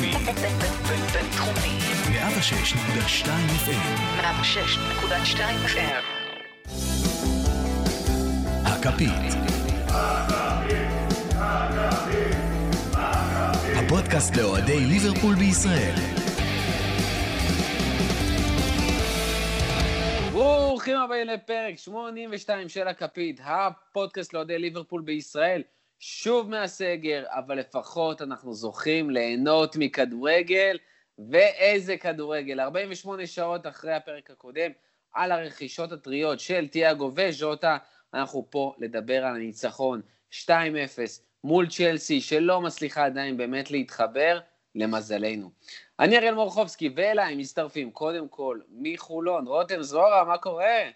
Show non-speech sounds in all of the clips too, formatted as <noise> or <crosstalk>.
בינתחומי. בינתחומי. 106.2 FM. 106.2 FM. הכפית. הפודקאסט לאוהדי ליברפול בישראל. ברוכים הבאים לפרק 82 של הכפית, הפודקאסט לאוהדי ליברפול בישראל. שוב מהסגר, אבל לפחות אנחנו זוכים ליהנות מכדורגל, ואיזה כדורגל. 48 שעות אחרי הפרק הקודם, על הרכישות הטריות של תיאגו וז'וטה, אנחנו פה לדבר על הניצחון 2-0 מול צ'לסי, שלא מצליחה עדיין באמת להתחבר, למזלנו. אני אריאל מורחובסקי, ואליי מצטרפים קודם כל מחולון, רותם זוהרה, מה קורה?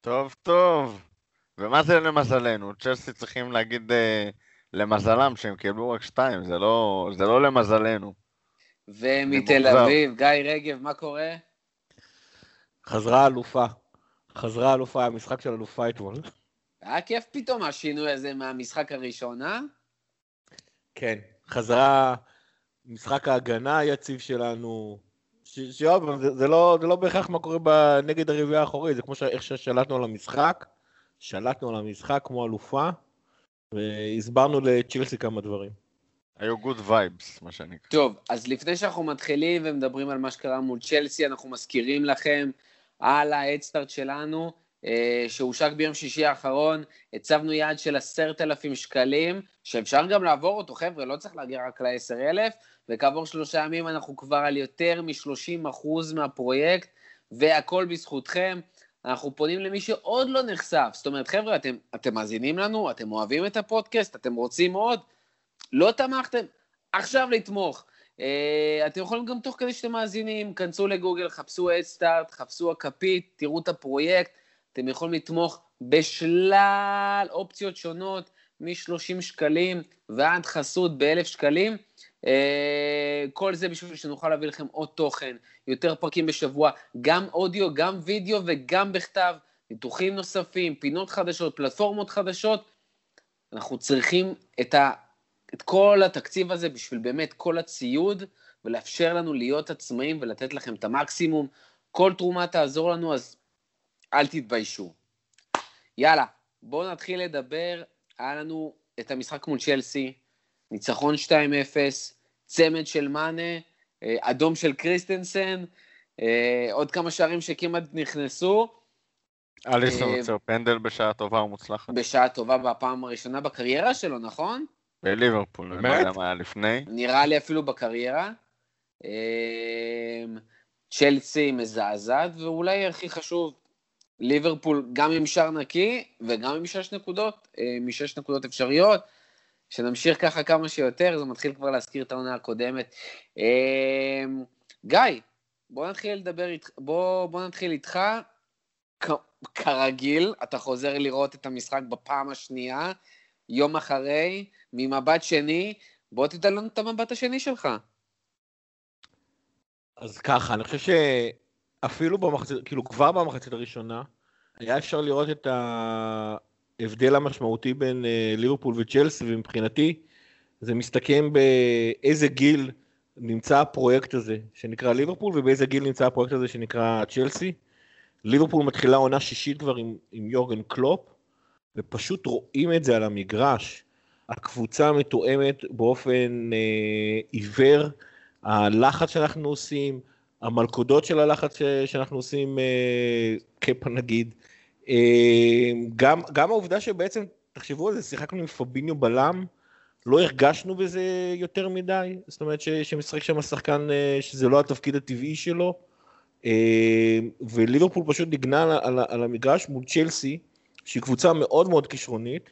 טוב, טוב. ומה זה למזלנו? צ'לסי צריכים להגיד אה, למזלם שהם קיבלו רק שתיים, זה לא, זה לא למזלנו. ומתל. אביב, גיא רגב, מה קורה? חזרה אלופה. חזרה אלופה, המשחק של אלופה אתמול. היה כיף פתאום השינוי הזה מהמשחק הראשון, אה? כן. חזרה משחק ההגנה היציב שלנו. ש- שעוד פעם, זה, זה, לא, זה לא בהכרח מה קורה נגד הרביעייה האחורית, זה כמו ש- איך ששלטנו על המשחק, שלטנו על המשחק כמו אלופה, והסברנו לצ'ילסי כמה דברים. היו good vibes, מה שנקרא. טוב, אז לפני שאנחנו מתחילים ומדברים על מה שקרה מול צ'לסי, אנחנו מזכירים לכם על ההדסטארט שלנו, אה, שהושק ביום שישי האחרון, הצבנו יעד של עשרת אלפים שקלים, שאפשר גם לעבור אותו, חבר'ה, לא צריך להגיע רק לעשר אלף, וכעבור שלושה ימים אנחנו כבר על יותר מ-30% מהפרויקט, והכל בזכותכם. אנחנו פונים למי שעוד לא נחשף, זאת אומרת, חבר'ה, אתם, אתם מאזינים לנו, אתם אוהבים את הפודקאסט, אתם רוצים עוד, לא תמכתם, עכשיו לתמוך. Uh, אתם יכולים גם תוך כדי שאתם מאזינים, כנסו לגוגל, חפשו אדסטארט, חפשו הכפית, תראו את הפרויקט, אתם יכולים לתמוך בשלל אופציות שונות, מ-30 שקלים ועד חסות ב-1,000 שקלים. Uh, כל זה בשביל שנוכל להביא לכם עוד תוכן, יותר פרקים בשבוע, גם אודיו, גם וידאו וגם בכתב, ניתוחים נוספים, פינות חדשות, פלטפורמות חדשות. אנחנו צריכים את ה... את כל התקציב הזה בשביל באמת כל הציוד, ולאפשר לנו להיות עצמאים ולתת לכם את המקסימום. כל תרומה תעזור לנו, אז אל תתביישו. יאללה, בואו נתחיל לדבר. היה לנו את המשחק מול צ'לסי, ניצחון 2-0, צמד של מאנה, אה, אדום של קריסטנסן, אה, עוד כמה שערים שכמעט נכנסו, אליסון אה, עוצר פנדל בשעה טובה ומוצלחת. בשעה טובה בפעם הראשונה בקריירה שלו, נכון? בליברפול, אני לא באמת? יודע מה היה לפני. נראה לי אפילו בקריירה. צ'לסי מזעזעת, ואולי הכי חשוב, ליברפול גם עם שער נקי וגם עם שש נקודות, משש נקודות אפשריות. שנמשיך ככה כמה שיותר, זה מתחיל כבר להזכיר את העונה הקודמת. אמ, גיא, בוא נתחיל לדבר איתך, בוא, בוא נתחיל איתך. כרגיל, אתה חוזר לראות את המשחק בפעם השנייה, יום אחרי, ממבט שני, בוא תיתן לנו את המבט השני שלך. אז ככה, אני חושב שאפילו במחצית, כאילו כבר במחצית הראשונה, היה אפשר לראות את ההבדל המשמעותי בין אה, ליברפול וצ'לסי, ומבחינתי זה מסתכם באיזה גיל נמצא הפרויקט הזה שנקרא ליברפול, ובאיזה גיל נמצא הפרויקט הזה שנקרא צ'לסי. ליברפול מתחילה עונה שישית כבר עם, עם יורגן קלופ, ופשוט רואים את זה על המגרש. הקבוצה מתואמת באופן אה, עיוור, הלחץ שאנחנו עושים, המלכודות של הלחץ ש- שאנחנו עושים, אה, קפה נגיד, גם, גם העובדה שבעצם, תחשבו על זה, שיחקנו עם פביניו בלם, לא הרגשנו בזה יותר מדי, זאת אומרת ש- שמשחק שם שחקן אה, שזה לא התפקיד הטבעי שלו, אה, וליברפול פשוט נגנה על, על, על המגרש מול צ'לסי, שהיא קבוצה מאוד מאוד כישרונית,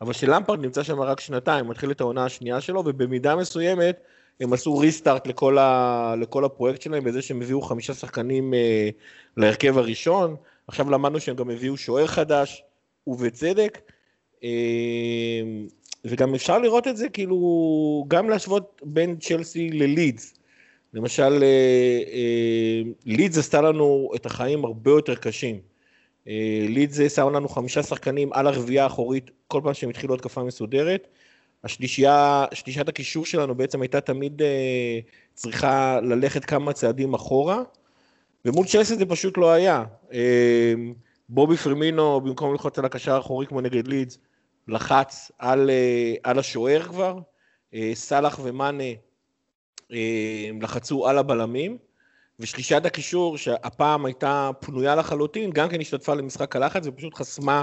אבל שלמפרד נמצא שם רק שנתיים, מתחיל את העונה השנייה שלו, ובמידה מסוימת הם עשו ריסטארט לכל, ה, לכל הפרויקט שלהם בזה שהם הביאו חמישה שחקנים אה, להרכב הראשון, עכשיו למדנו שהם גם הביאו שוער חדש, ובצדק, אה, וגם אפשר לראות את זה כאילו, גם להשוות בין צ'לסי ללידס. למשל, אה, אה, לידס עשתה לנו את החיים הרבה יותר קשים. לידס שם לנו חמישה שחקנים על הרביעייה האחורית כל פעם שהם התחילו התקפה מסודרת. השלישייה, שלישיית הקישור שלנו בעצם הייתה תמיד צריכה ללכת כמה צעדים אחורה, ומול צ'לסי זה פשוט לא היה. אה, בובי פרמינו, במקום ללחוץ על הקשר האחורי כמו נגד לידס, לחץ על, אה, על השוער כבר, אה, סאלח ומאנה אה, לחצו על הבלמים, ושלישת הקישור, שהפעם הייתה פנויה לחלוטין, גם כן השתתפה למשחק הלחץ ופשוט חסמה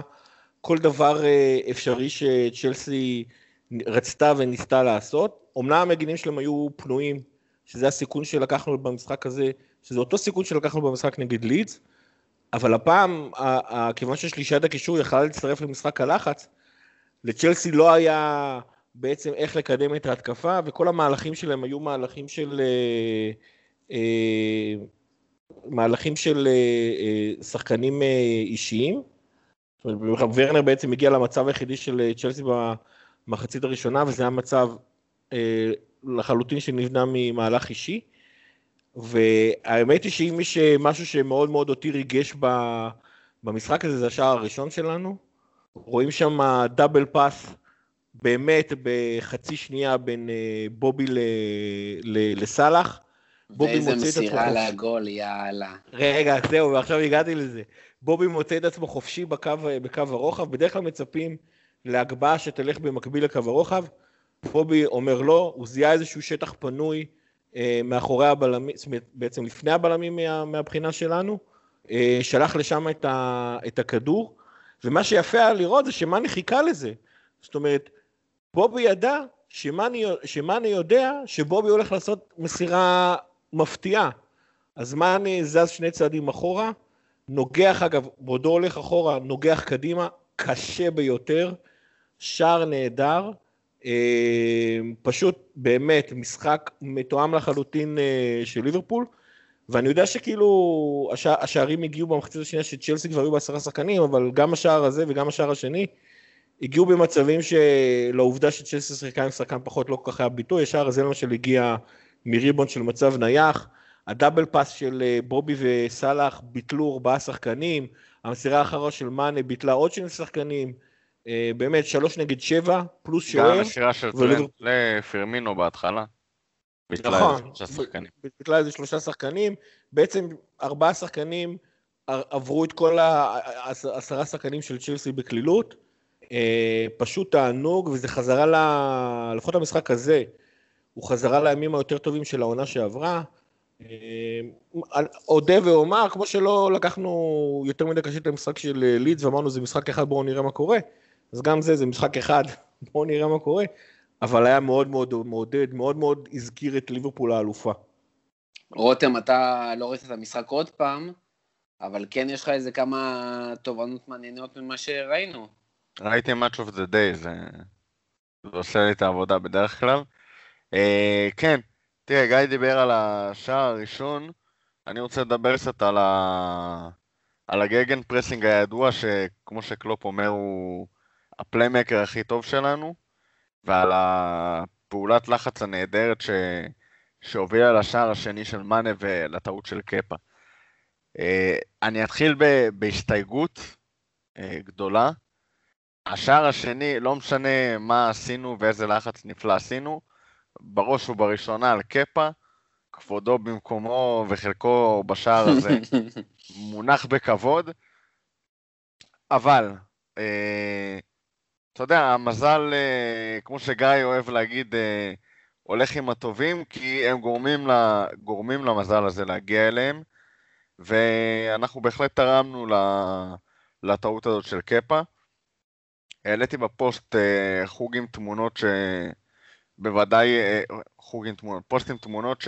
כל דבר אפשרי שצ'לסי רצתה וניסתה לעשות. אמנם המגינים שלהם היו פנויים, שזה הסיכון שלקחנו במשחק הזה, שזה אותו סיכון שלקחנו במשחק נגד לידס, אבל הפעם, כיוון ששלישת הקישור יכלה להצטרף למשחק הלחץ, לצ'לסי לא היה בעצם איך לקדם את ההתקפה, וכל המהלכים שלהם היו מהלכים של... אה, אה, מהלכים של אה, שחקנים אישיים. זאת אומרת, ורנר בעצם הגיע למצב היחידי של צ'לסי במחצית הראשונה, וזה היה מצב לחלוטין שנבנה ממהלך אישי. והאמת היא שאם יש משהו שמאוד מאוד אותי ריגש במשחק הזה, זה השער הראשון שלנו. רואים שם דאבל פאס באמת בחצי שנייה בין אה, בובי לסאלח. בובי מוצא את עצמו... ואיזה מסירה לגול, יאללה. רגע, זהו, ועכשיו הגעתי לזה. בובי מוצא את עצמו חופשי בקו, בקו הרוחב, בדרך כלל מצפים להגבהה שתלך במקביל לקו הרוחב. בובי אומר לא, הוא זיהה איזשהו שטח פנוי אה, מאחורי הבלמים, זאת אומרת, בעצם לפני הבלמים מה, מהבחינה שלנו, אה, שלח לשם את, ה, את הכדור, ומה שיפה היה לראות זה שמאני חיכה לזה. זאת אומרת, בובי ידע שמאני יודע שבובי הולך לעשות מסירה מפתיעה. אז מאני זז שני צעדים אחורה, נוגח, אגב, בודו הולך אחורה, נוגח קדימה, קשה ביותר, שער נהדר, אה, פשוט באמת משחק מתואם לחלוטין אה, של ליברפול, ואני יודע שכאילו השע, השערים הגיעו במחצית השנייה שצ'לסי כבר היו בעשרה שחקנים, אבל גם השער הזה וגם השער השני הגיעו במצבים שלעובדה שצ'לסי שיחקה עם שחקן פחות לא כל כך היה ביטוי, השער הזה למשל הגיע מריבון של מצב נייח, הדאבל פאס של אה, בובי וסאלח ביטלו ארבעה שחקנים, המסירה האחרונה של מאנה ביטלה עוד שני שחקנים, באמת שלוש נגד שבע, פלוס שוער. גם המסירה של ולא... לפרמינו בהתחלה. נכון, ביטלה איזה שלושה שחקנים, בעצם ארבעה שחקנים עברו את כל העשרה שחקנים של צ'לסי בקלילות, אה, פשוט תענוג, וזה חזרה, ל... לפחות המשחק הזה, הוא חזרה לימים היותר טובים של העונה שעברה. אה, אודה ואומר, כמו שלא לקחנו יותר מדי קשה את המשחק של אה, לידס ואמרנו זה משחק אחד בואו נראה מה קורה, אז גם זה, זה משחק אחד, <laughs> בואו נראה מה קורה, אבל היה מאוד מאוד מעודד, מאוד מאוד הזכיר את ליברפול האלופה. רותם, אתה לא ראית את המשחק עוד פעם, אבל כן יש לך איזה כמה תובנות מעניינות ממה שראינו. ראיתי Match of the Day, זה, זה עושה לי את העבודה בדרך כלל. אה, כן, תראה, גיא דיבר על השער הראשון, אני רוצה לדבר קצת על, ה... על ה Gegenpressing הידוע, שכמו שקלופ אומר, הוא ה playmaker הכי טוב שלנו, ועל הפעולת לחץ הנהדרת ש... שהובילה לשער השני של מאנה ולטעות של קפה. אה, אני אתחיל ב... בהסתייגות אה, גדולה. השער השני, לא משנה מה עשינו ואיזה לחץ נפלא עשינו, בראש ובראשונה על קפה, כבודו במקומו וחלקו בשער הזה <laughs> מונח בכבוד, אבל, אה, אתה יודע, המזל, אה, כמו שגיא אוהב להגיד, אה, הולך עם הטובים, כי הם גורמים, לה, גורמים למזל הזה להגיע אליהם, ואנחנו בהחלט תרמנו לטעות הזאת של קפה. העליתי בפוסט אה, חוג עם תמונות שבוודאי, אה, חוג עם תמונות, פוסט עם תמונות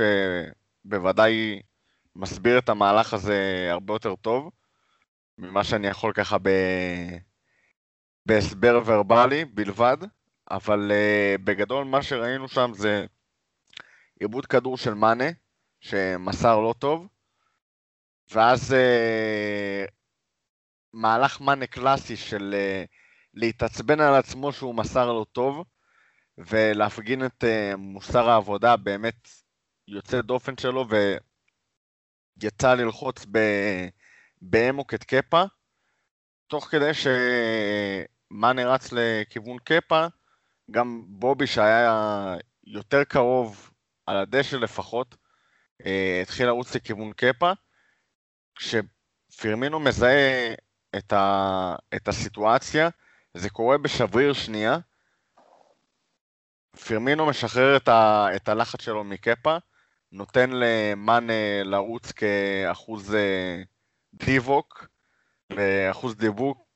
שבוודאי מסביר את המהלך הזה הרבה יותר טוב ממה שאני יכול ככה ב... בהסבר ורבלי בלבד, אבל uh, בגדול מה שראינו שם זה עיבוד כדור של מאנה, שמסר לא טוב, ואז uh, מהלך מאנה קלאסי של uh, להתעצבן על עצמו שהוא מסר לו טוב, ולהפגין את uh, מוסר העבודה באמת יוצא דופן שלו, ויצא ללחוץ באמוק את קפה, תוך כדי שמאנה רץ לכיוון קפה, גם בובי שהיה יותר קרוב על הדשא לפחות, אה, התחיל לרוץ לכיוון קפה, כשפירמינו מזהה את, ה, את הסיטואציה, זה קורה בשבריר שנייה, פירמינו משחרר את, ה, את הלחץ שלו מקפה, נותן למאנה לרוץ כאחוז אה, דיווק ואחוז דיבוק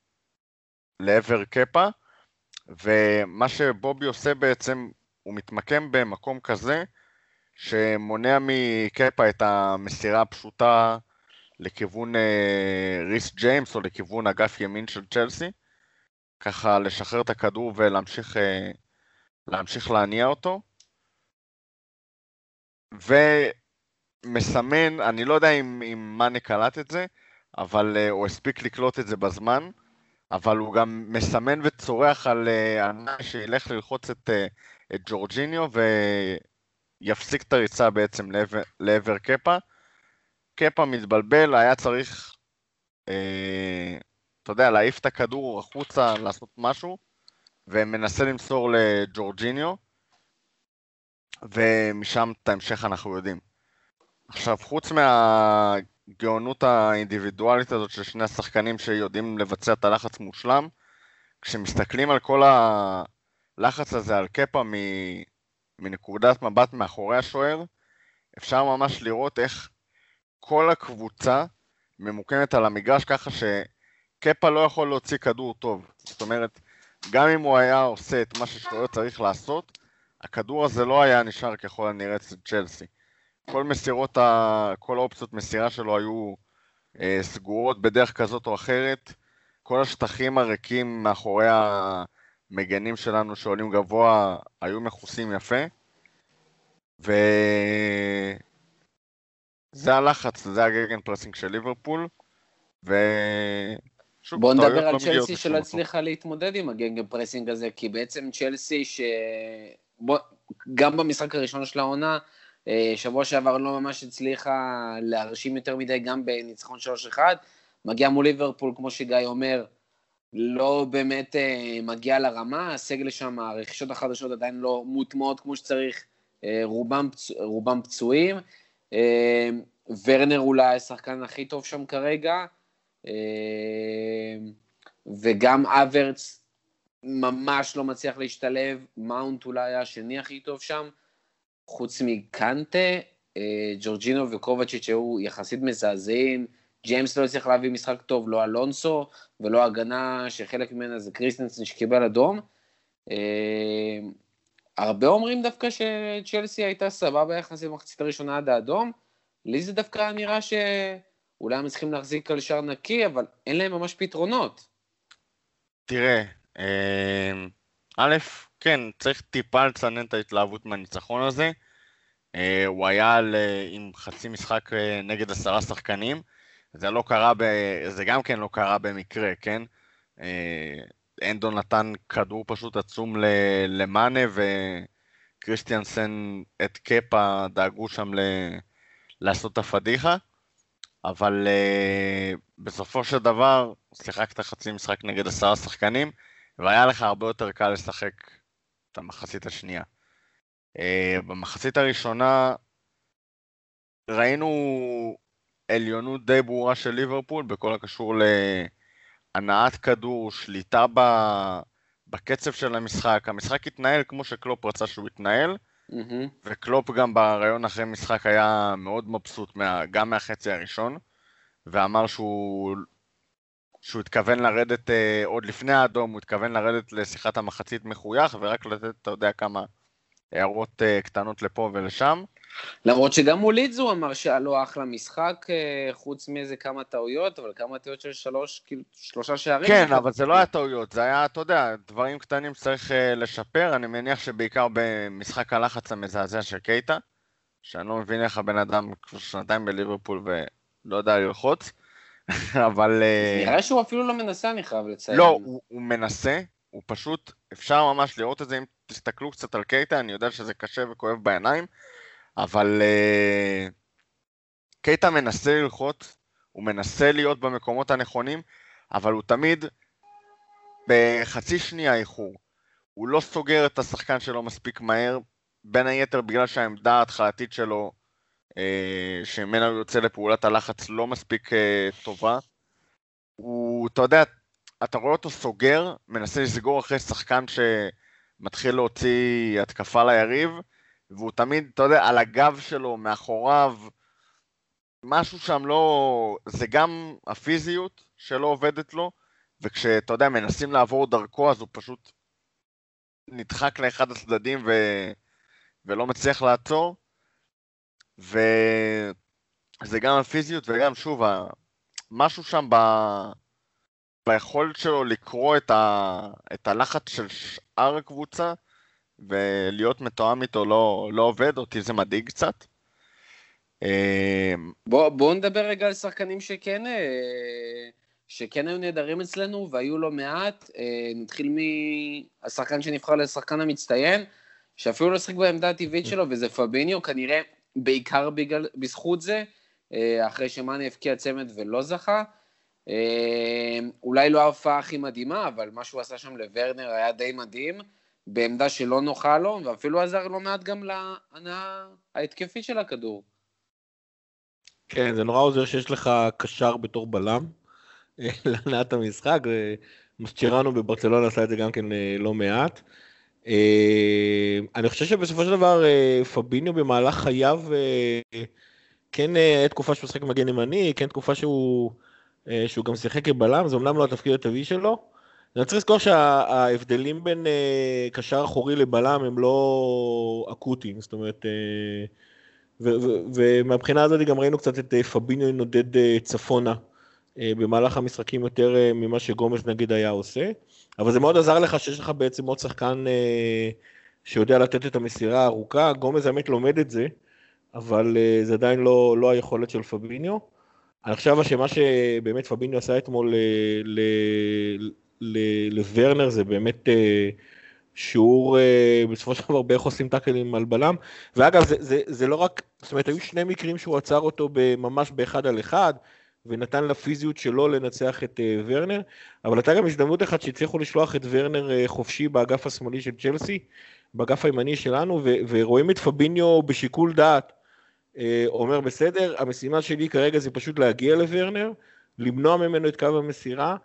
לעבר קפה, ומה שבובי עושה בעצם, הוא מתמקם במקום כזה, שמונע מקפה את המסירה הפשוטה לכיוון אה, ריס ג'יימס או לכיוון אגף ימין של צ'לסי, ככה לשחרר את הכדור ולהמשיך אה, להמשיך להניע אותו. ומסמן, אני לא יודע אם, אם מאנה קלט את זה, אבל uh, הוא הספיק לקלוט את זה בזמן, אבל הוא גם מסמן וצורח על ענן uh, שילך ללחוץ את, uh, את ג'ורג'יניו ויפסיק את הריצה בעצם לעבר, לעבר קפה. קפה מתבלבל, היה צריך, uh, אתה יודע, להעיף את הכדור החוצה, לעשות משהו, ומנסה למסור לג'ורג'יניו, ומשם את ההמשך אנחנו יודעים. עכשיו, חוץ מהגאונות האינדיבידואלית הזאת של שני השחקנים שיודעים לבצע את הלחץ מושלם, כשמסתכלים על כל הלחץ הזה על קפה מנקודת מבט מאחורי השוער, אפשר ממש לראות איך כל הקבוצה ממוקמת על המגרש ככה שקפה לא יכול להוציא כדור טוב. זאת אומרת, גם אם הוא היה עושה את מה ששוער צריך לעשות, הכדור הזה לא היה נשאר ככל הנראה אצל צ'לסי. כל מסירות, ה... כל האופציות מסירה שלו היו אה, סגורות בדרך כזאת או אחרת. כל השטחים הריקים מאחורי המגנים שלנו שעולים גבוה היו מכוסים יפה. וזה הלחץ, זה ה Gegenpressing של ליברפול. ו... שוב, בוא נדבר על לא צ'לסי שלא הצליחה להתמודד עם ה Gegenpressing הזה, כי בעצם צ'לסי ש... בוא, גם במשחק הראשון של העונה, שבוע שעבר לא ממש הצליחה להרשים יותר מדי, גם בניצחון 3-1. מגיע מול ליברפול, כמו שגיא אומר, לא באמת אה, מגיע לרמה, הסגל שם, הרכישות החדשות עדיין לא מוטמעות כמו שצריך, אה, רובם, פצוע, רובם פצועים. ורנר אולי השחקן הכי טוב שם כרגע, וגם אברץ ממש לא מצליח להשתלב, מאונט אולי השני הכי טוב שם, חוץ מקנטה, אה, ג'ורג'ינו וקובצ'יץ' שהיו יחסית מזעזעים, ג'יימס לא הצליח להביא משחק טוב, לא אלונסו, ולא הגנה שחלק ממנה זה קריסטנסון שקיבל אדום. אה, הרבה אומרים דווקא שצ'לסי הייתה סבבה יחסית במחצית הראשונה עד האדום, לי זה דווקא נראה שאולי הם צריכים להחזיק על שער נקי, אבל אין להם ממש פתרונות. תראה, אמ, א', כן, צריך טיפה לצנן את ההתלהבות מהניצחון הזה. אה, הוא היה על, אה, עם חצי משחק אה, נגד עשרה שחקנים. זה לא קרה, ב, זה גם כן לא קרה במקרה, כן? אנדון נתן כדור פשוט עצום למאנה וקריסטיאנסן את קפה דאגו שם ל, לעשות את הפדיחה. אבל uh, בסופו של דבר, שיחקת חצי משחק נגד עשרה שחקנים, והיה לך הרבה יותר קל לשחק את המחצית השנייה. Uh, במחצית הראשונה ראינו עליונות די ברורה של ליברפול בכל הקשור להנעת כדור, שליטה ב... בקצב של המשחק. המשחק התנהל כמו שקלופ רצה שהוא יתנהל, mm-hmm. וקלופ גם ברעיון אחרי משחק היה מאוד מבסוט מה... גם מהחצי הראשון, ואמר שהוא שהוא התכוון לרדת, אה, עוד לפני האדום, הוא התכוון לרדת לשיחת המחצית מחוייך, ורק לתת, אתה יודע, כמה הערות אה, קטנות לפה ולשם. למרות שגם מול לידס הוא אמר שהיה לו אחלה משחק, אה, חוץ מאיזה כמה טעויות, אבל כמה טעויות של שלוש, כאילו, שלושה שערים. כן, אבל זה לא היה טעויות, זה היה, אתה יודע, דברים קטנים שצריך לשפר, אני מניח שבעיקר במשחק הלחץ המזעזע של קייטה, שאני לא מבין איך הבן אדם כבר שנתיים בליברפול ולא יודע ללחוץ. אבל... אה, נראה שהוא אפילו לא מנסה, אני חייב לציין. לא, הוא, הוא מנסה, הוא פשוט, אפשר ממש לראות את זה, אם תסתכלו קצת על קייטה, אני יודע שזה קשה וכואב בעיניים, אבל uh, קייטה מנסה ללחוץ, הוא מנסה להיות במקומות הנכונים, אבל הוא תמיד בחצי שנייה איחור. הוא לא סוגר את השחקן שלו מספיק מהר, בין היתר בגלל שהעמדה ההתחלתית שלו, שממנה הוא יוצא לפעולת הלחץ, לא מספיק אה, טובה. הוא, אתה יודע, אתה רואה אותו סוגר, מנסה לסגור אחרי שחקן שמתחיל להוציא התקפה ליריב, והוא תמיד, אתה יודע, על הגב שלו, מאחוריו, משהו שם לא... זה גם הפיזיות שלא עובדת לו, וכשאתה יודע, מנסים לעבור דרכו, אז הוא פשוט נדחק לאחד הצדדים ו... ולא מצליח לעצור. וזה גם הפיזיות וגם, שוב, משהו שם ב... ביכולת שלו לקרוא את, ה... את הלחץ של שאר הקבוצה ולהיות מתואם איתו לא, לא עובד, אותי זה מדאיג קצת. אמ, בואו בוא נדבר רגע על שחקנים שכן, אה, שכן היו נהדרים אצלנו והיו לא מעט. אה, נתחיל מהשחקן שנבחר לשחקן המצטיין, שאפילו לא שחק בעמדה הטבעית שלו, וזה פביניו, כנראה בעיקר בגלל, בזכות זה, אה, אחרי שמאנה הבקיע צמד ולא זכה. אולי לא ההופעה הכי מדהימה, אבל מה שהוא עשה שם לוורנר היה די מדהים, בעמדה שלא נוחה לו, ואפילו עזר לא מעט גם להנאה ההתקפית של הכדור. כן, זה נורא עוזר שיש לך קשר בתור בלם <laughs> להנעת המשחק, מסצ'רנו בברצלונה עשה את זה גם כן אה, לא מעט. אה, אני חושב שבסופו של דבר אה, פביניו במהלך חייו, כן היה תקופה שהוא משחק מגן ימני, כן תקופה שהוא, שהוא גם שיחק כבלם, זה אמנם לא התפקיד הטבעי שלו. אני צריך לזכור שההבדלים בין קשר אחורי לבלם הם לא אקוטיים, זאת אומרת... ומהבחינה הזאת גם ראינו קצת את אה, פביניו נודד אה, צפונה במהלך המשחקים יותר ממה שגומז נגיד היה עושה, אבל זה מאוד עזר לך שיש לך בעצם עוד שחקן שיודע לתת את המסירה הארוכה, גומז האמת לומד את זה, אבל זה עדיין לא, לא היכולת של פביניו. אני חושב שמה שבאמת פביניו עשה אתמול לוורנר זה באמת שיעור בסופו של דבר באיך עושים טאקלים על בלם. ואגב, זה, זה, זה לא רק, זאת אומרת, היו שני מקרים שהוא עצר אותו ממש באחד על אחד, ונתן לפיזיות שלו לנצח את uh, ורנר, אבל הייתה גם הזדמנות אחת שהצליחו לשלוח את ורנר uh, חופשי באגף השמאלי של צ'לסי, באגף הימני שלנו, ו- ורואים את פביניו בשיקול דעת. uh, אומר, בסדר, המשימה שלי כרגע זה פשוט להגיע לוורנר, למנוע ממנו את קו המסירה,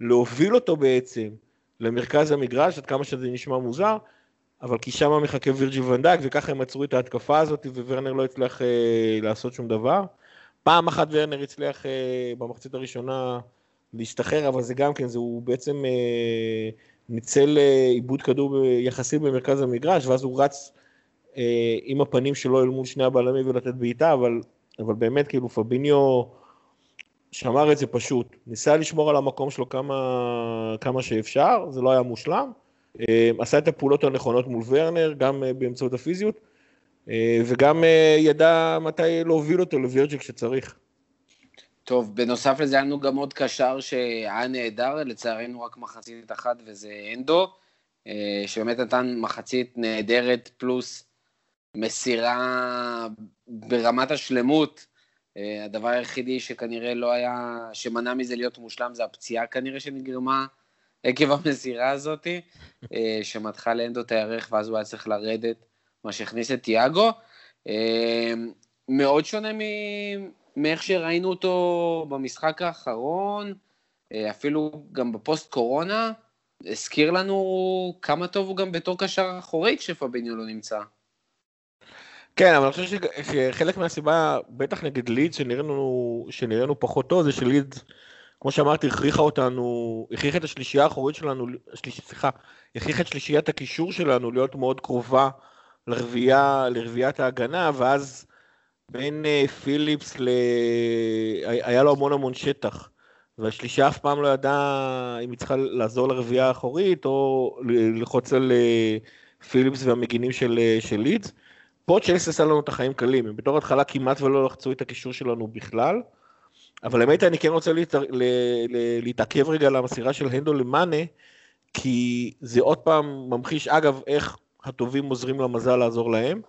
להוביל אותו בעצם. למרכז המגרש, עד כמה שזה נשמע מוזר, אבל כי שם מחכה וירג'י ונדק, וככה הם עצרו את ההתקפה הזאת, וורנר לא הצליח אה, לעשות שום דבר. פעם אחת ורנר הצליח אה, במחצית הראשונה להשתחרר, אבל זה גם כן, זה הוא בעצם אה, ניצל אה, עיבוד כדור יחסית במרכז המגרש, ואז הוא רץ עם הפנים שלו אל מול שני הבלמים ולתת בעיטה, אבל, אבל באמת כאילו פביניו... שמר את זה פשוט, ניסה לשמור על המקום שלו כמה, כמה שאפשר, זה לא היה מושלם, עשה את הפעולות הנכונות מול ורנר, גם באמצעות הפיזיות, וגם ידע מתי להוביל אותו לווירג'י כשצריך. טוב, בנוסף לזה היה לנו גם עוד קשר שהיה נהדר, לצערנו רק מחצית אחת וזה אנדו, שבאמת נתן מחצית נהדרת פלוס מסירה ברמת השלמות אה, הדבר היחידי שכנראה לא היה, שמנע מזה להיות מושלם זה הפציעה כנראה שנגרמה עקב המסירה הזאת, אה, שמתחה לאנדו את ואז הוא היה צריך לרדת, מה שהכניס את תיאגו. אה, מאוד שונה מאיך שראינו אותו במשחק האחרון, אפילו גם בפוסט קורונה, הזכיר לנו כמה טוב הוא גם בתור קשר אחורי כשפביניו לא נמצא. כן, אבל אני חושב שחלק מהסיבה, בטח נגד ליד, שנראינו, שנראינו פחות טוב, זה שליד, כמו שאמרתי, הכריחה אותנו, הכריחה את השלישייה האחורית שלנו, סליחה, הכריחה את שלישיית הקישור שלנו להיות מאוד קרובה לרבייה, לרביית ההגנה, ואז בין uh, פיליפס ל... היה לו המון המון שטח. והשלישייה אף פעם לא ידעה אם היא צריכה לעזור לרבייה האחורית, או ללחוץ על אה, פיליפס והמגינים של, אה, של לידס. פה צ'לס עשה לנו את החיים קלים, הם בתור התחלה כמעט ולא לחצו את הקישור שלנו בכלל, אבל האמת אני כן רוצה להת... להתעכב רגע על המסירה של הנדו למאנה, כי זה עוד פעם ממחיש, אגב, איך הטובים עוזרים למזל לעזור להם,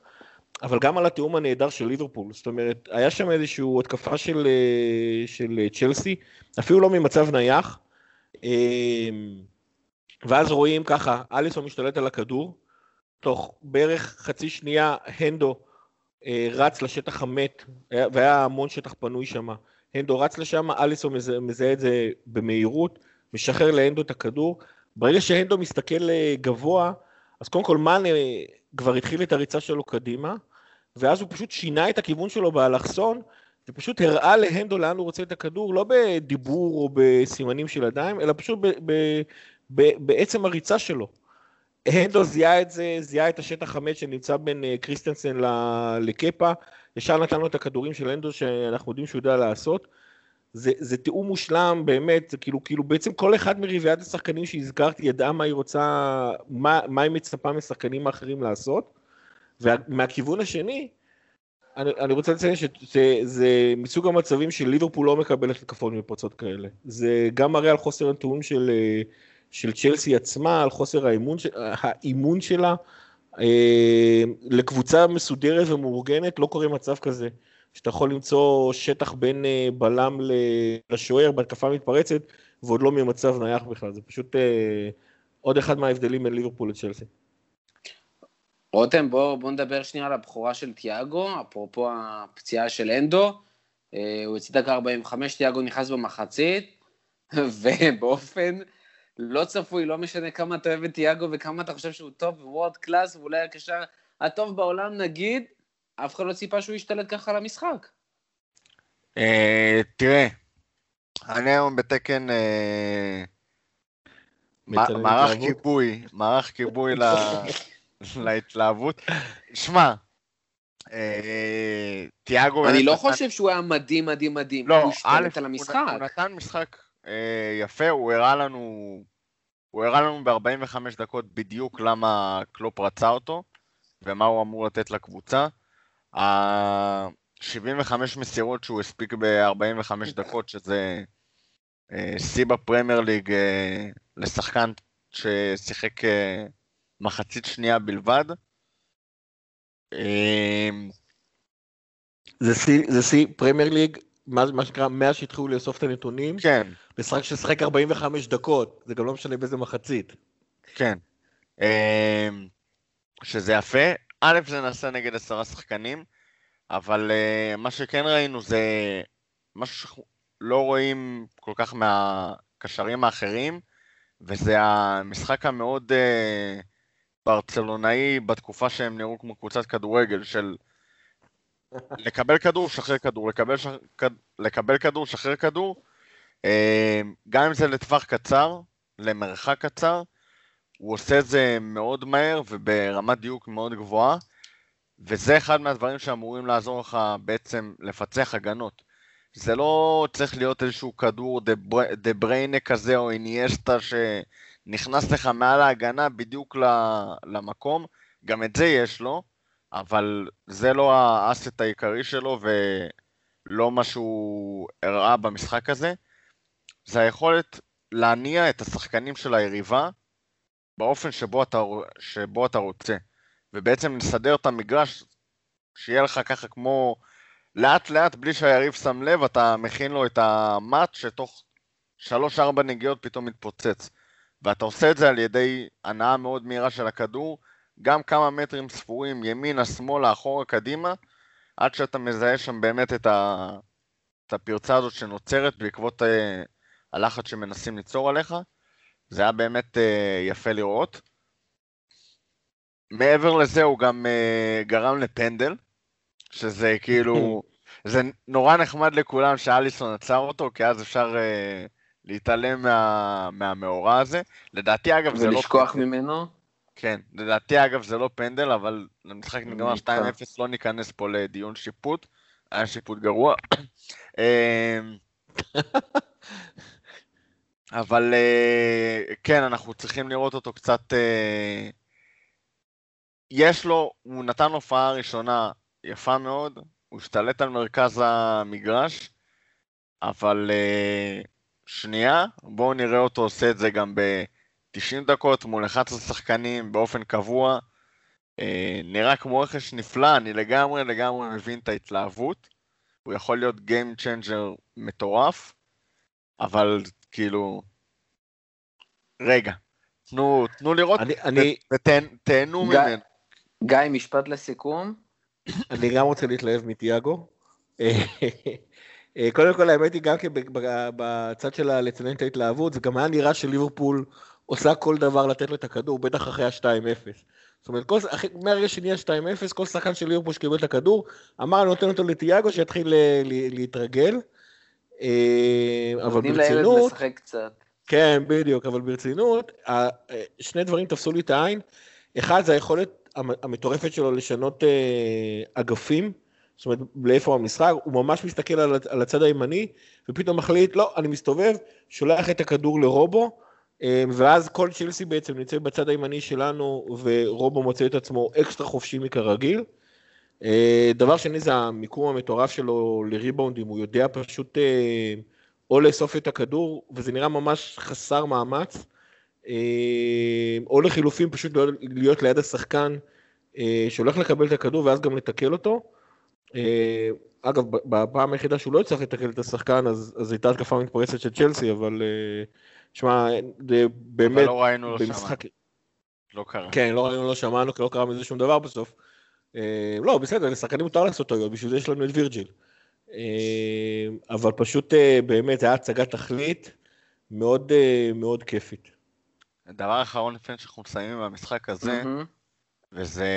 אבל גם על התיאום הנהדר של ליברפול, זאת אומרת, היה שם איזושהי התקפה של, של צ'לסי, אפילו לא ממצב נייח, אמ, ואז רואים ככה, אליסון משתלט על הכדור, תוך בערך חצי שנייה הנדו אה, רץ לשטח המת, היה- והיה המון שטח פנוי שם. הנדו רץ לשם, אליסון מזהה, מזהה את זה במהירות, משחרר להנדו את הכדור. ברגע שהנדו מסתכל אה, גבוה, אז קודם כל מאן אה, כבר התחיל את הריצה שלו קדימה, ואז הוא פשוט שינה את הכיוון שלו באלכסון, ופשוט הראה להנדו לאן הוא רוצה את הכדור, לא בדיבור או בסימנים של ידיים, אלא פשוט ב, ב, ב, בעצם הריצה שלו. הנדו זיהה את זה, זיהה את השטח המת שנמצא בין אה, קריסטנסן לקפה, ישר נתן לו את הכדורים של הנדו שאנחנו יודעים שהוא יודע לעשות. זה, זה תיאום מושלם, באמת, זה כאילו, כאילו בעצם כל אחד מרביעיית השחקנים שהזכרתי ידעה מה היא רוצה, מה, מה היא מצפה משחקנים האחרים לעשות. ומהכיוון השני, אני, אני רוצה לציין שזה זה מסוג המצבים שליברפול לא מקבלת התקפות מפרצות כאלה. זה גם מראה על חוסר הנתונים של, של צ'לסי עצמה, על חוסר האימון, האימון שלה. אה, לקבוצה מסודרת ומאורגנת לא קורה מצב כזה, שאתה יכול למצוא שטח בין אה, בלם לשוער בהתקפה מתפרצת, ועוד לא ממצב נייח בכלל. זה פשוט אה, עוד אחד מההבדלים בין ליברפול לצ'לסי. רותם, בוא, בוא נדבר שנייה על הבכורה של תיאגו, אפרופו הפציעה של אנדו. אה, הוא יצא דקה 45, תיאגו נכנס במחצית, <laughs> ובאופן לא צפוי, לא משנה כמה אתה אוהב את תיאגו וכמה אתה חושב שהוא טוב ווורד קלאס, ואולי הקשר הטוב בעולם נגיד, אף אחד לא ציפה שהוא ישתלט ככה על המשחק. אה, תראה, אני היום בתקן אה, מערך? כיבוי, מערך כיבוי <laughs> להתלהבות. שמע, אה, תיאגו... אני לא חושב שהוא היה מדהים, מדהים, מדהים. לא, הוא א', השתלט על המשחק. הוא נתן משחק יפה, הוא הראה לנו... הוא הראה לנו ב-45 דקות בדיוק למה קלופ רצה אותו, ומה הוא אמור לתת לקבוצה. ה-75 מסירות שהוא הספיק ב-45 דקות, שזה אה, שיא בפרמייר ליג אה, לשחקן ששיחק אה, מחצית שנייה בלבד. זה שיא- פרמייר ליג, מה מה שנקרא, מאז שהתחילו לאסוף את הנתונים, כן, משחק ששחק 45 דקות, זה גם לא משנה באיזה מחצית. כן. שזה יפה. א', זה נעשה נגד עשרה שחקנים, אבל אה, מה שכן ראינו זה משהו שאנחנו לא רואים כל כך מהקשרים האחרים, וזה המשחק המאוד אה, ברצלונאי בתקופה שהם נראו כמו קבוצת כדורגל של לקבל כדור, שחרר כדור, לקבל, ש... לקבל כדור, שחרר כדור, אה, גם אם זה לטווח קצר, למרחק קצר, הוא עושה את זה מאוד מהר וברמת דיוק מאוד גבוהה, וזה אחד מהדברים שאמורים לעזור לך בעצם לפצח הגנות. זה לא צריך להיות איזשהו כדור דה, בר... דה בריינה כזה או איניאסטה שנכנס לך מעל ההגנה בדיוק למקום, גם את זה יש לו, אבל זה לא האסט העיקרי שלו ולא מה שהוא הראה במשחק הזה. זה היכולת להניע את השחקנים של היריבה באופן שבו אתה, שבו אתה רוצה, ובעצם לסדר את המגרש, שיהיה לך ככה כמו לאט לאט, בלי שהיריב שם לב, אתה מכין לו את המט שתוך 3-4 נגיעות פתאום מתפוצץ. ואתה עושה את זה על ידי הנאה מאוד מהירה של הכדור, גם כמה מטרים ספורים, ימינה, שמאלה, אחורה, קדימה, עד שאתה מזהה שם באמת את, ה... את הפרצה הזאת שנוצרת בעקבות uh, הלחץ שמנסים ליצור עליך. זה היה באמת uh, יפה לראות. מעבר לזה הוא גם uh, גרם לפנדל, שזה כאילו, <laughs> זה נורא נחמד לכולם שאליסון עצר אותו, כי אז אפשר uh, להתעלם מה, מהמאורע הזה. לדעתי אגב זה לא... ולשכוח ממנו? כן, לדעתי אגב זה לא פנדל, אבל למשחק נגמר 2-0, לא ניכנס פה לדיון שיפוט, היה שיפוט גרוע. <coughs> <laughs> אבל כן, אנחנו צריכים לראות אותו קצת... יש לו, הוא נתן הופעה ראשונה יפה מאוד, הוא השתלט על מרכז המגרש, אבל שנייה, בואו נראה אותו עושה את זה גם ב... 90 דקות מול 11 שחקנים באופן קבוע, אה, נראה כמו רכש נפלא, אני לגמרי לגמרי מבין את ההתלהבות, הוא יכול להיות Game Changer מטורף, אבל כאילו, רגע, תנו, תנו לראות, אני- אני- ותהנו גיא- ממנו. גיא, משפט לסיכום. אני גם רוצה להתלהב מתיאגו. אה, קודם כל, האמת היא גם כן ב- ב- בצד של לציין את ההתלהבות, זה גם היה נראה שליברפול עושה כל דבר לתת לו את הכדור, בטח אחרי ה-2-0. זאת אומרת, כל, אחרי, מהרגע שנהיה 2-0, כל שחקן של ליברפול שקיבל את הכדור, אמר, אני נותן אותו לתיאגו, שיתחיל אה, ל- להתרגל. אה, אבל נותנים לילד ברצינות, לשחק קצת. כן, בדיוק, אבל ברצינות, ה- שני דברים תפסו לי את העין. אחד, זה היכולת המ- המטורפת שלו לשנות אה, אגפים, זאת אומרת, לאיפה המשחק, הוא ממש מסתכל על, הצ- על הצד הימני, ופתאום מחליט, לא, אני מסתובב, שולח את הכדור לרובו, אה, ואז כל צ'לסי בעצם נמצא בצד הימני שלנו, ורובו מוצא את עצמו אקסטרה חופשי מכרגיל. אה, דבר שני זה המיקום המטורף שלו לריבאונדים, הוא יודע פשוט אה, או לאסוף את הכדור, וזה נראה ממש חסר מאמץ, אה, או לחילופין פשוט להיות- להיות ליד השחקן שהולך לקבל את הכדור ואז גם לתקל אותו. אגב, בפעם היחידה שהוא לא הצליח לתקל את השחקן, אז, אז הייתה התקפה מתפרצת של צ'לסי, אבל שמע, זה אבל באמת, לא ראינו, לא במשחק, שמענו, לא קרה. כן, לא ראינו, לא שמענו, כי לא קרה מזה שום דבר בסוף. אה, לא, בסדר, לשחקנים מותר לעשות טעויות, בשביל זה יש לנו את וירג'יל. אה, אבל פשוט, אה, באמת, זה היה הצגת תכלית מאוד מאוד כיפית. דבר אחרון לפני שאנחנו מסיימים עם המשחק הזה. וזה...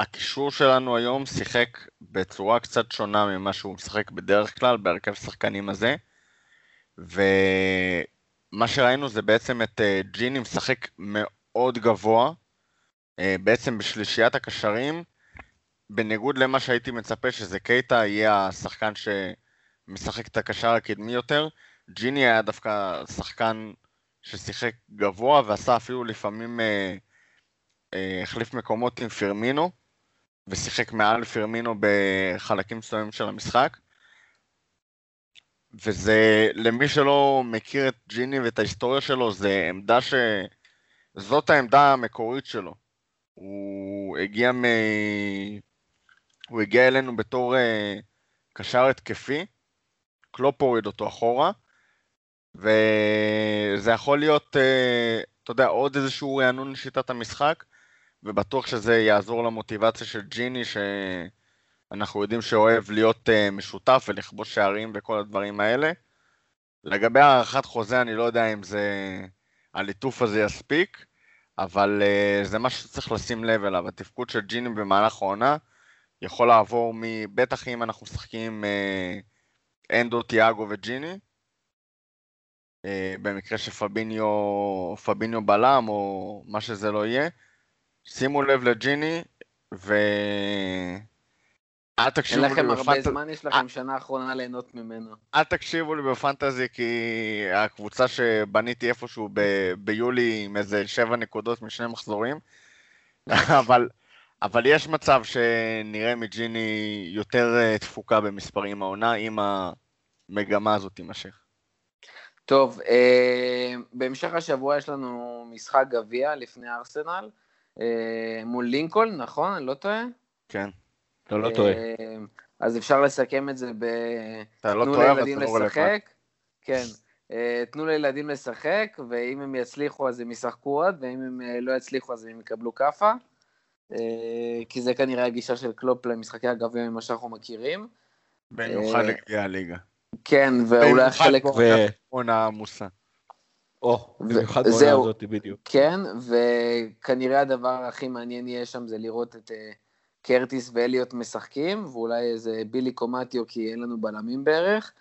הקישור שלנו היום שיחק בצורה קצת שונה ממה שהוא משחק בדרך כלל בהרכב שחקנים הזה, ומה שראינו זה בעצם את ג'יני משחק מאוד גבוה, בעצם בשלישיית הקשרים, בניגוד למה שהייתי מצפה שזה קייטה יהיה השחקן שמשחק את הקשר הקדמי יותר, ג'יני היה דווקא שחקן ששיחק גבוה ועשה אפילו לפעמים אה, אה, החליף מקומות עם פירמינו ושיחק מעל פירמינו בחלקים מסוימים של המשחק. וזה, למי שלא מכיר את ג'יני ואת ההיסטוריה שלו, זה עמדה ש... זאת העמדה המקורית שלו. הוא הגיע מ... הוא הגיע אלינו בתור אה, קשר התקפי, קלופ הוריד אותו אחורה, וזה יכול להיות, אה, אתה יודע, עוד איזשהו רענון לשיטת המשחק, ובטוח שזה יעזור למוטיבציה של ג'יני, שאנחנו יודעים שאוהב להיות אה, משותף ולכבוש שערים וכל הדברים האלה. לגבי הארכת חוזה, אני לא יודע אם זה... הליטוף הזה יספיק, אבל uh, זה משהו שצריך לשים לב אליו. התפקוד של ג'יני במהלך העונה יכול לעבור מ... בטח אם אנחנו משחקים uh, אנדו, תיאגו וג'יני, uh, במקרה שפביניו פביניו בלם או מה שזה לא יהיה. שימו לב לג'יני, ו... אל אין תקשיבו לי לכם הרבה בפנטזי, זמן, יש לכם שנה אחרונה ליהנות ממנו. אל תקשיבו לי בפנטזי כי הקבוצה שבניתי איפשהו ב- ביולי עם איזה שבע נקודות משני מחזורים, <laughs> אבל, אבל יש מצב שנראה מג'יני יותר אה, תפוקה במספרים העונה אם המגמה הזאת תימשך. טוב, אה, בהמשך השבוע יש לנו משחק גביע לפני ארסנל, אה, מול לינקולן, נכון? אני לא טועה? כן. אתה לא טועה. אה, אז אפשר לסכם את זה ב... אתה לא תנו טועה, אבל לילדים אתה לא רלוונטי. לשחק. כן. אה, תנו לילדים לשחק, ואם הם יצליחו אז הם ישחקו עוד, ואם הם אה, לא יצליחו אז הם יקבלו כאפה. כי זה כנראה הגישה של קלופ למשחקי הגביע ממה שאנחנו מכירים. במיוחד לגביע הליגה. כן, ואולי במיוחד חלק... פה ו- עונה עמוסה. או, במיוחד בעונה זהו. הזאת, בדיוק. כן, וכנראה הדבר הכי מעניין יהיה שם זה לראות את אה, קרטיס ואליוט משחקים, ואולי איזה בילי קומטיו, כי אין לנו בלמים בערך.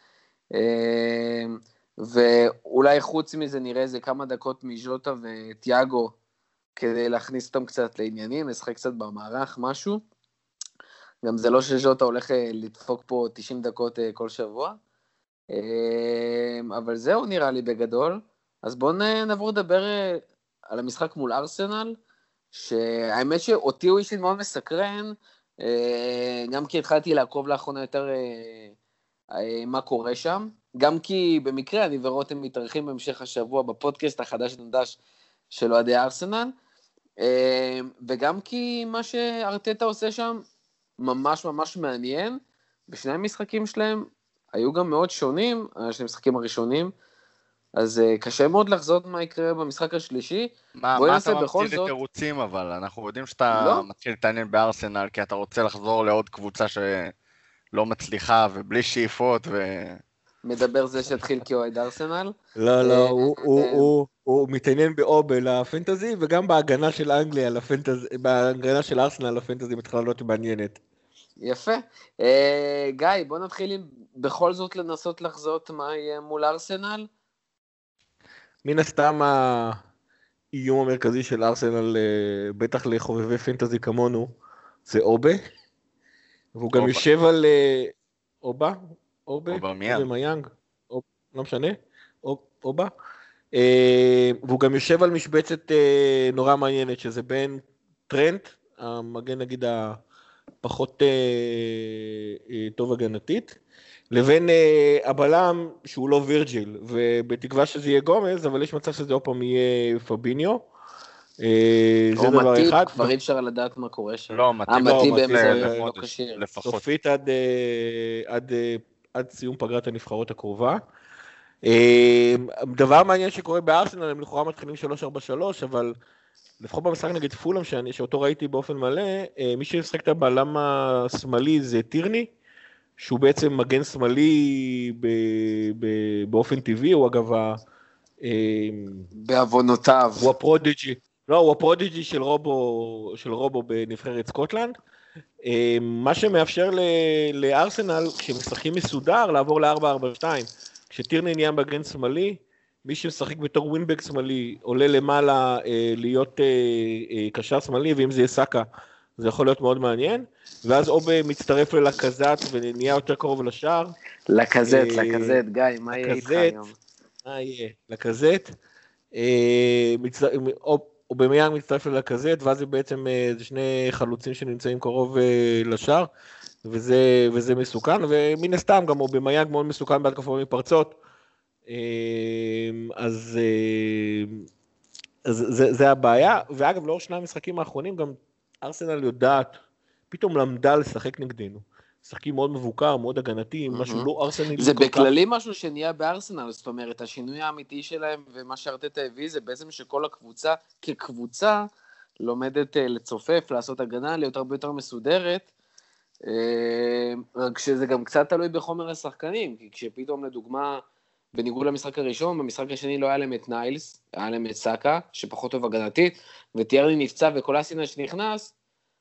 אה, ואולי חוץ מזה נראה איזה כמה דקות מז'וטה וטיאגו, כדי להכניס אותם קצת לעניינים, לשחק קצת במערך, משהו. גם זה לא שז'וטה הולך אה, לדפוק פה 90 דקות אה, כל שבוע. אה, אבל זהו נראה לי בגדול. אז בואו נעבור לדבר אה, על המשחק מול ארסנל, שהאמת שאותי הוא אישית מאוד מסקרן, אה, גם כי התחלתי לעקוב לאחרונה יותר אה, אה, מה קורה שם, גם כי במקרה אני ורותם מתארחים בהמשך השבוע בפודקאסט החדש נדש של אוהדי ארסנל, וגם כי מה שארטטה עושה שם ממש ממש מעניין, בשני המשחקים שלהם היו גם מאוד שונים, שני המשחקים הראשונים, אז אה, קשה מאוד לחזות מה יקרה במשחק השלישי. מה, מה אתה ממציא לי זאת- תירוצים אבל? אנחנו יודעים שאתה לא. מתחיל להתעניין בארסנל כי אתה רוצה לחזור לעוד קבוצה שלא מצליחה ובלי שאיפות ו... מדבר זה שהתחיל כאוהד ארסנל. לא, אה, לא, הוא- הוא- אה, הוא- הוא מתעניין באובל לפנטזי, וגם בהגנה של אנגליה לפנטזי, בהגנה של ארסנל לפנטזי מתחילה להיות מעניינת. יפה. אה, גיא, בוא נתחיל עם בכל זאת לנסות לחזות מה יהיה מול ארסנל. מן הסתם האיום המרכזי של ארסנל, אה, בטח לחובבי פנטזי כמונו, זה אובה. והוא גם אובה. יושב על אה, אובה, אובה, אובמיאנג. אובמיאנג, אוב- לא משנה, אוב- אובה. אה, והוא גם יושב על משבצת נורא מעניינת, שזה בין טרנט, המגן נגיד הפחות טוב הגנתית, לבין אה, הבלם שהוא לא וירג'יל, ובתקווה שזה יהיה גומז, אבל יש מצב שזה עוד פעם יהיה פביניו. אה, זה או דבר מטיפ, אחד. כבר אי אפשר לדעת מה קורה שם. לא, מתאים אה, לא, מתאים באמת ל- לא לחודש, כשיר. סופית עד, אה, עד, אה, עד סיום פגרת הנבחרות הקרובה. אה, דבר מעניין שקורה בארסנל, הם לכאורה מתחילים 3-4-3, אבל לפחות במשחק נגד פולאם, שאותו ראיתי באופן מלא, אה, מי שמשחק את הבלם השמאלי זה טירני, שהוא בעצם מגן שמאלי ב, ב, באופן טבעי, הוא אגב ה... אה, בעוונותיו. הוא ה prodigy, לא, הוא ה prodigy של רובו, של רובו בנבחרת סקוטלנד. אה, מה שמאפשר ל- לארסנל, כשמשחקים מסודר, לעבור ל-4-4-2. כשטירני נהיה מגן שמאלי, מי שמשחק בתור ווינבק שמאלי עולה למעלה אה, להיות אה, אה, קשר שמאלי, ואם זה יהיה סאקה, זה יכול להיות מאוד מעניין. ואז אובה מצטרף ללקזת ונהיה יותר קרוב לשער. לקזט, אה, לקזט, גיא, מה יהיה איתך. היום? מה יהיה? לקזט. אה, אובמיאנג מצטרף ללקזט, ואז זה בעצם אה, זה שני חלוצים שנמצאים קרוב לשער, וזה, וזה מסוכן, ומן הסתם גם אובמיאנג מאוד מסוכן בהתקפות מתפרצות. אז, אז זה, זה הבעיה, ואגב, לאור שני המשחקים האחרונים גם ארסנל יודעת, פתאום למדה לשחק נגדנו. משחקים מאוד מבוקר, מאוד הגנתי, משהו מהמם. לא ארסנלי. זה כל כך. בכללי משהו שנהיה בארסנל, זאת אומרת, השינוי האמיתי שלהם ומה שארטטה הביא זה בעצם שכל הקבוצה כקבוצה לומדת אה, לצופף, לעשות הגנה, להיות הרבה יותר מסודרת, אה, רק שזה גם קצת תלוי בחומר השחקנים, כי כשפתאום לדוגמה, בניגוד למשחק הראשון, במשחק השני לא היה להם את ניילס, היה להם את סאקה, שפחות טוב הגנתית, וטיירני נפצע וקולאסינל שנכנס,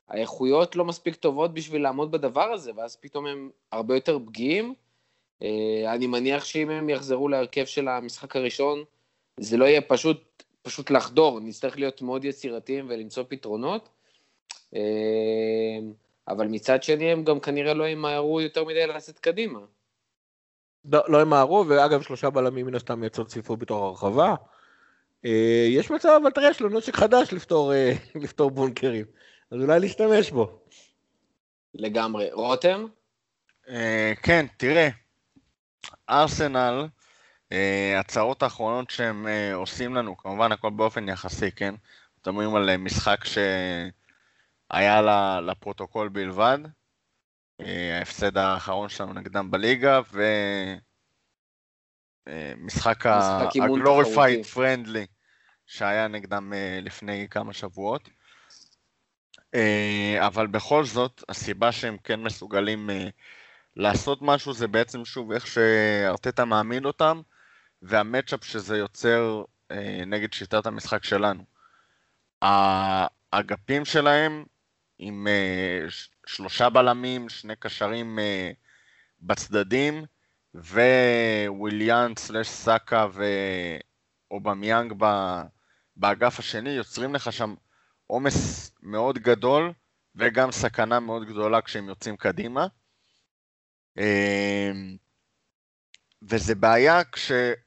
האיכויות לא מספיק טובות בשביל לעמוד בדבר הזה, ואז פתאום הם הרבה יותר פגיעים. אה, אני מניח שאם הם יחזרו להרכב של המשחק הראשון, זה לא יהיה פשוט, פשוט לחדור, נצטרך להיות מאוד יצירתיים ולמצוא פתרונות. אה, אבל מצד שני הם גם כנראה לא ימהרו יותר מדי לצאת קדימה. לא, לא ימהרו, ואגב, שלושה בלמים מן הסתם מייצר צפיפות בתוך הרחבה. אה, יש מצב, אבל תראה, יש לו נשק חדש לפתור, אה, <laughs> לפתור בונקרים. אז אולי להשתמש בו. לגמרי. רותם? אה, כן, תראה, ארסנל, הצעות האחרונות שהם עושים לנו, כמובן הכל באופן יחסי, כן? מדברים על משחק שהיה לפרוטוקול בלבד, ההפסד האחרון שלנו נגדם בליגה, ומשחק משחק אימון ה-glorified friendly שהיה נגדם אה, לפני כמה שבועות. אה, אבל בכל זאת, הסיבה שהם כן מסוגלים אה, לעשות משהו זה בעצם שוב איך שארטטה מעמיד אותם, וה matchup שזה יוצר אה, נגד שיטת המשחק שלנו. האגפים שלהם עם אה, שלושה בלמים, שני קשרים אה, בצדדים, וויליאן slash סאקה ואובמיאנג ב- באגף השני, יוצרים לך שם עומס מאוד גדול וגם סכנה מאוד גדולה כשהם יוצאים קדימה. אמ, וזה בעיה כשרוב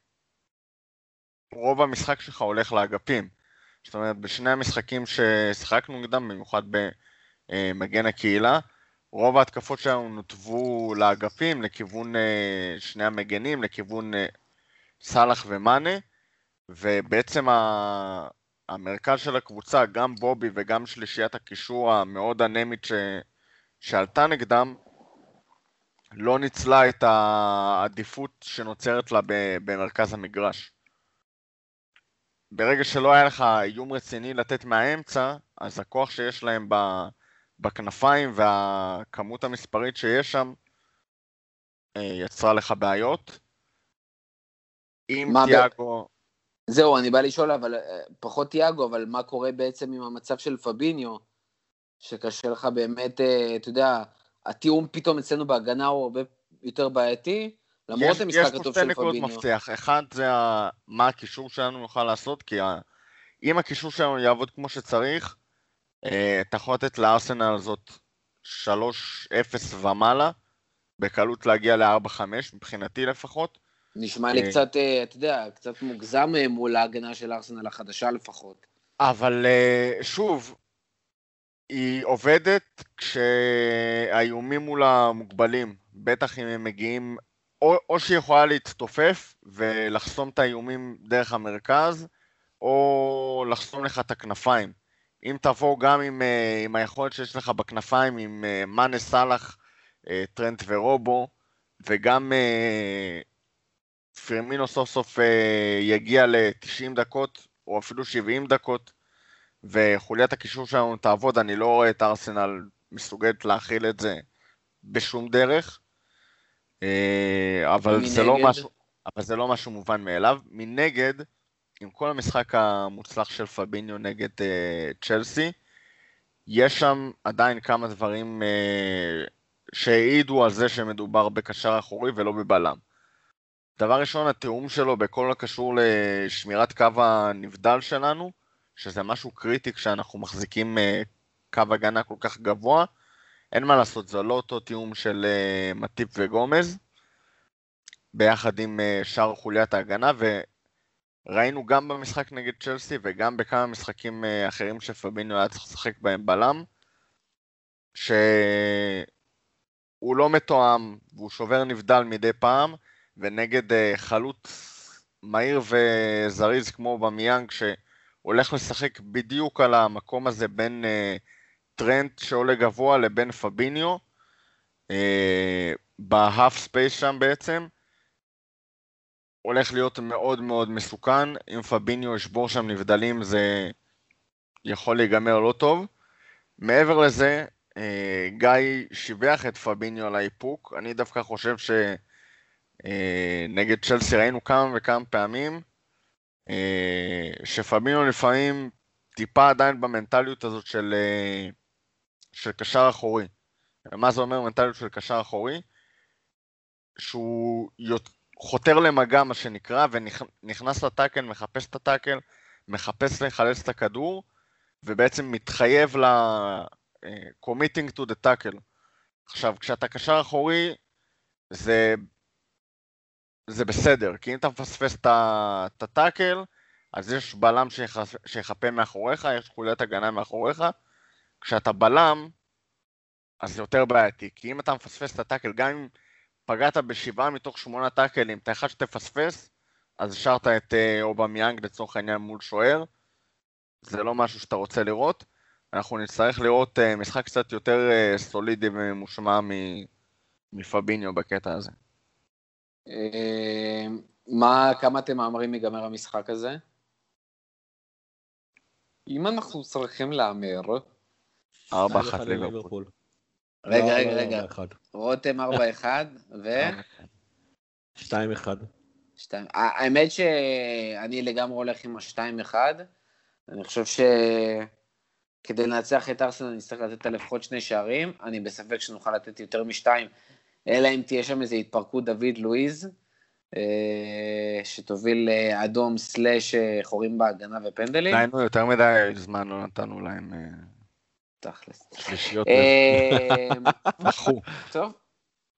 המשחק שלך הולך לאגפים. זאת אומרת, בשני המשחקים ששיחקנו נגדם, במיוחד במגן הקהילה, רוב ההתקפות שלנו נותבו לאגפים, לכיוון אה, שני המגנים, לכיוון אה, סאלח ומאנה, ובעצם ה... המרכז של הקבוצה, גם בובי וגם שלישיית הקישור המאוד אנמית ש... שעלתה נגדם, לא ניצלה את העדיפות שנוצרת לה. במרכז המגרש. ברגע שלא היה לך איום רציני לתת מהאמצע, אז הכוח שיש להם ב- בכנפיים והכמות המספרית שיש שם אה, יצרה לך בעיות. אם תיאגו... זהו, אני בא לשאול, אבל אה, פחות תיאגו, אבל מה קורה בעצם עם המצב של פביניו, שקשה לך באמת, אה, אתה יודע, התיאום פתאום אצלנו בהגנה הוא הרבה יותר בעייתי, למרות יש, המשחק יש פה הטוב שתי של נקודות פביניו. מפתח. אחד זה. מה הקישור שלנו יוכל לעשות, כי ה... אם הקישור שלנו יעבוד כמו שצריך, אה, אתה יכול לתת לארסנל הזאת 3-0 ומעלה, בקלות להגיע ל-4-5, מבחינתי לפחות. נשמע לי אה, קצת, אה, אתה יודע, קצת מוגזם מול ההגנה של ארסנל החדשה לפחות. אבל שוב, היא עובדת כשהאיומים מולה מוגבלים, בטח אם הם מגיעים, או, או שהיא יכולה להתתופף ולחסום את האיומים דרך המרכז, או לחסום לך את הכנפיים. אם תבוא גם עם, אה, עם היכולת שיש לך בכנפיים, עם אה, מאנה סאלח, אה, טרנט ורובו, וגם פרמינו סוף סוף יגיע ל-90 דקות, או אפילו 70 דקות, וחוליית הקישור שלנו תעבוד, אני לא רואה את ארסנל מסוגלת להכיל את זה בשום דרך. אבל זה, לא? משהו, אבל זה לא משהו מובן מאליו. מנגד, עם כל המשחק המוצלח של פביניו נגד אה, צ'לסי, יש שם עדיין כמה דברים אה, שהעידו על זה שמדובר בקשר אחורי ולא בבלם. דבר ראשון, התיאום שלו בכל הקשור לשמירת קו הנבדל שלנו, שזה משהו קריטי כשאנחנו מחזיקים אה, קו הגנה כל כך גבוה. אין מה לעשות, זה לא אותו תיאום של מטיפ וגומז, ביחד עם שאר חוליית ההגנה, וראינו גם במשחק נגד צ'לסי וגם בכמה משחקים אה, אחרים שפביניו היה צריך לשחק בהם בלם, שהוא לא מתואם והוא שובר נבדל מדי פעם, ונגד אה, חלוץ מהיר וזריז כמו אובמיאנג, שהולך לשחק בדיוק על המקום הזה בין אה, טרנט שעולה גבוה לבין פביניו, ב half space שם בעצם, הולך להיות מאוד מאוד מסוכן, אם פביניו ישבור שם נבדלים זה יכול להיגמר לא טוב. מעבר לזה, אה, גיא שיבח את פביניו על האיפוק, אני דווקא חושב ש... אה, צ'לסי ראינו כמה וכמה פעמים אה, שפבינו לפעמים טיפה עדיין במנטליות הזאת של, של קשר אחורי. מה זה אומר מנטליות של קשר אחורי? שהוא יות- חותר למגע מה שנקרא ונכנס לטאקל, מחפש את הטאקל, מחפש לחלץ את הכדור ובעצם מתחייב ל... אה, committing to the tackle. עכשיו, כשאתה קשר אחורי, זה זה בסדר, כי אם אתה מפספס את הטאקל, אז יש בלם שיחפ- שיחפה מאחוריך, יש חוליית הגנה מאחוריך. כשאתה בלם, אז זה יותר בעייתי, כי אם אתה מפספס את הטאקל, גם אם פגעת בשבעה מתוך שמונה טאקלים, את האחד שתפספס, אז השארת את אה, אובמיאנג לצורך העניין מול שוער. זה לא משהו שאתה רוצה לראות. אנחנו נצטרך לראות אה, משחק קצת יותר אה, סולידי וממושמע מ- מפביניו בקטע הזה. מה, כמה אתם מהמרים ייגמר המשחק הזה? אם אנחנו צריכים להמר, 4-1 1-1 ליברפול. רגע, לא, רגע, לא, רגע, 4-1. רותם <laughs> 4-1, ו... 2-1. שתיים. ה- האמת שאני לגמרי הולך עם ה-2-1. אני חושב שכדי לנצח את ארסנל נצטרך לתת לפחות שני שערים. אני בספק שנוכל לתת יותר משתיים, אלא אם תהיה שם איזו התפרקות דוד לואיז, אה, שתוביל לאדום סלאש אה, חורים בהגנה ופנדלים. היינו יותר מדי זמן לא נתנו להם אה, תכלס. שלישיות. אה. <laughs> טוב,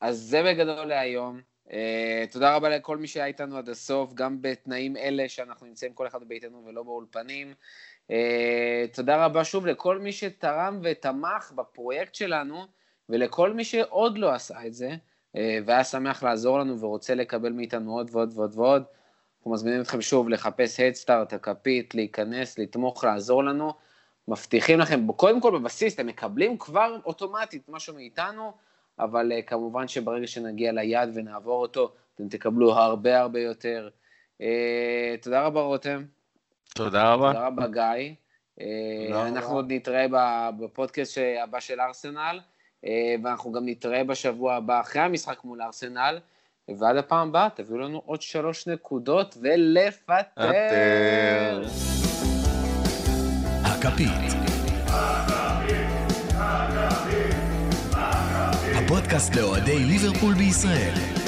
אז זה בגדול להיום. Uh, תודה רבה לכל מי שהיה איתנו עד הסוף, גם בתנאים אלה שאנחנו נמצאים כל אחד בביתנו ולא באולפנים. Uh, תודה רבה שוב לכל מי שתרם ותמך בפרויקט שלנו, ולכל מי שעוד לא עשה את זה, והיה שמח לעזור לנו ורוצה לקבל מאיתנו עוד ועוד ועוד ועוד. אנחנו מזמינים אתכם שוב לחפש הדסטארט, הכפית, להיכנס, לתמוך, לעזור לנו. מבטיחים לכם, קודם כל בבסיס, אתם מקבלים כבר אוטומטית משהו מאיתנו, אבל uh, כמובן שברגע שנגיע ליעד ונעבור אותו, אתם תקבלו הרבה הרבה יותר. Uh, תודה רבה, רותם. תודה רבה. תודה רבה, גיא. אה, תודה אנחנו רבה. עוד נתראה בפודקאסט הבא של ארסנל, ואנחנו גם נתראה בשבוע הבא אחרי המשחק מול ארסנל, ועד הפעם הבאה תביאו לנו עוד שלוש נקודות ולפטר. פטר. הכפית. הפודקאסט לאוהדי ליברפול בישראל.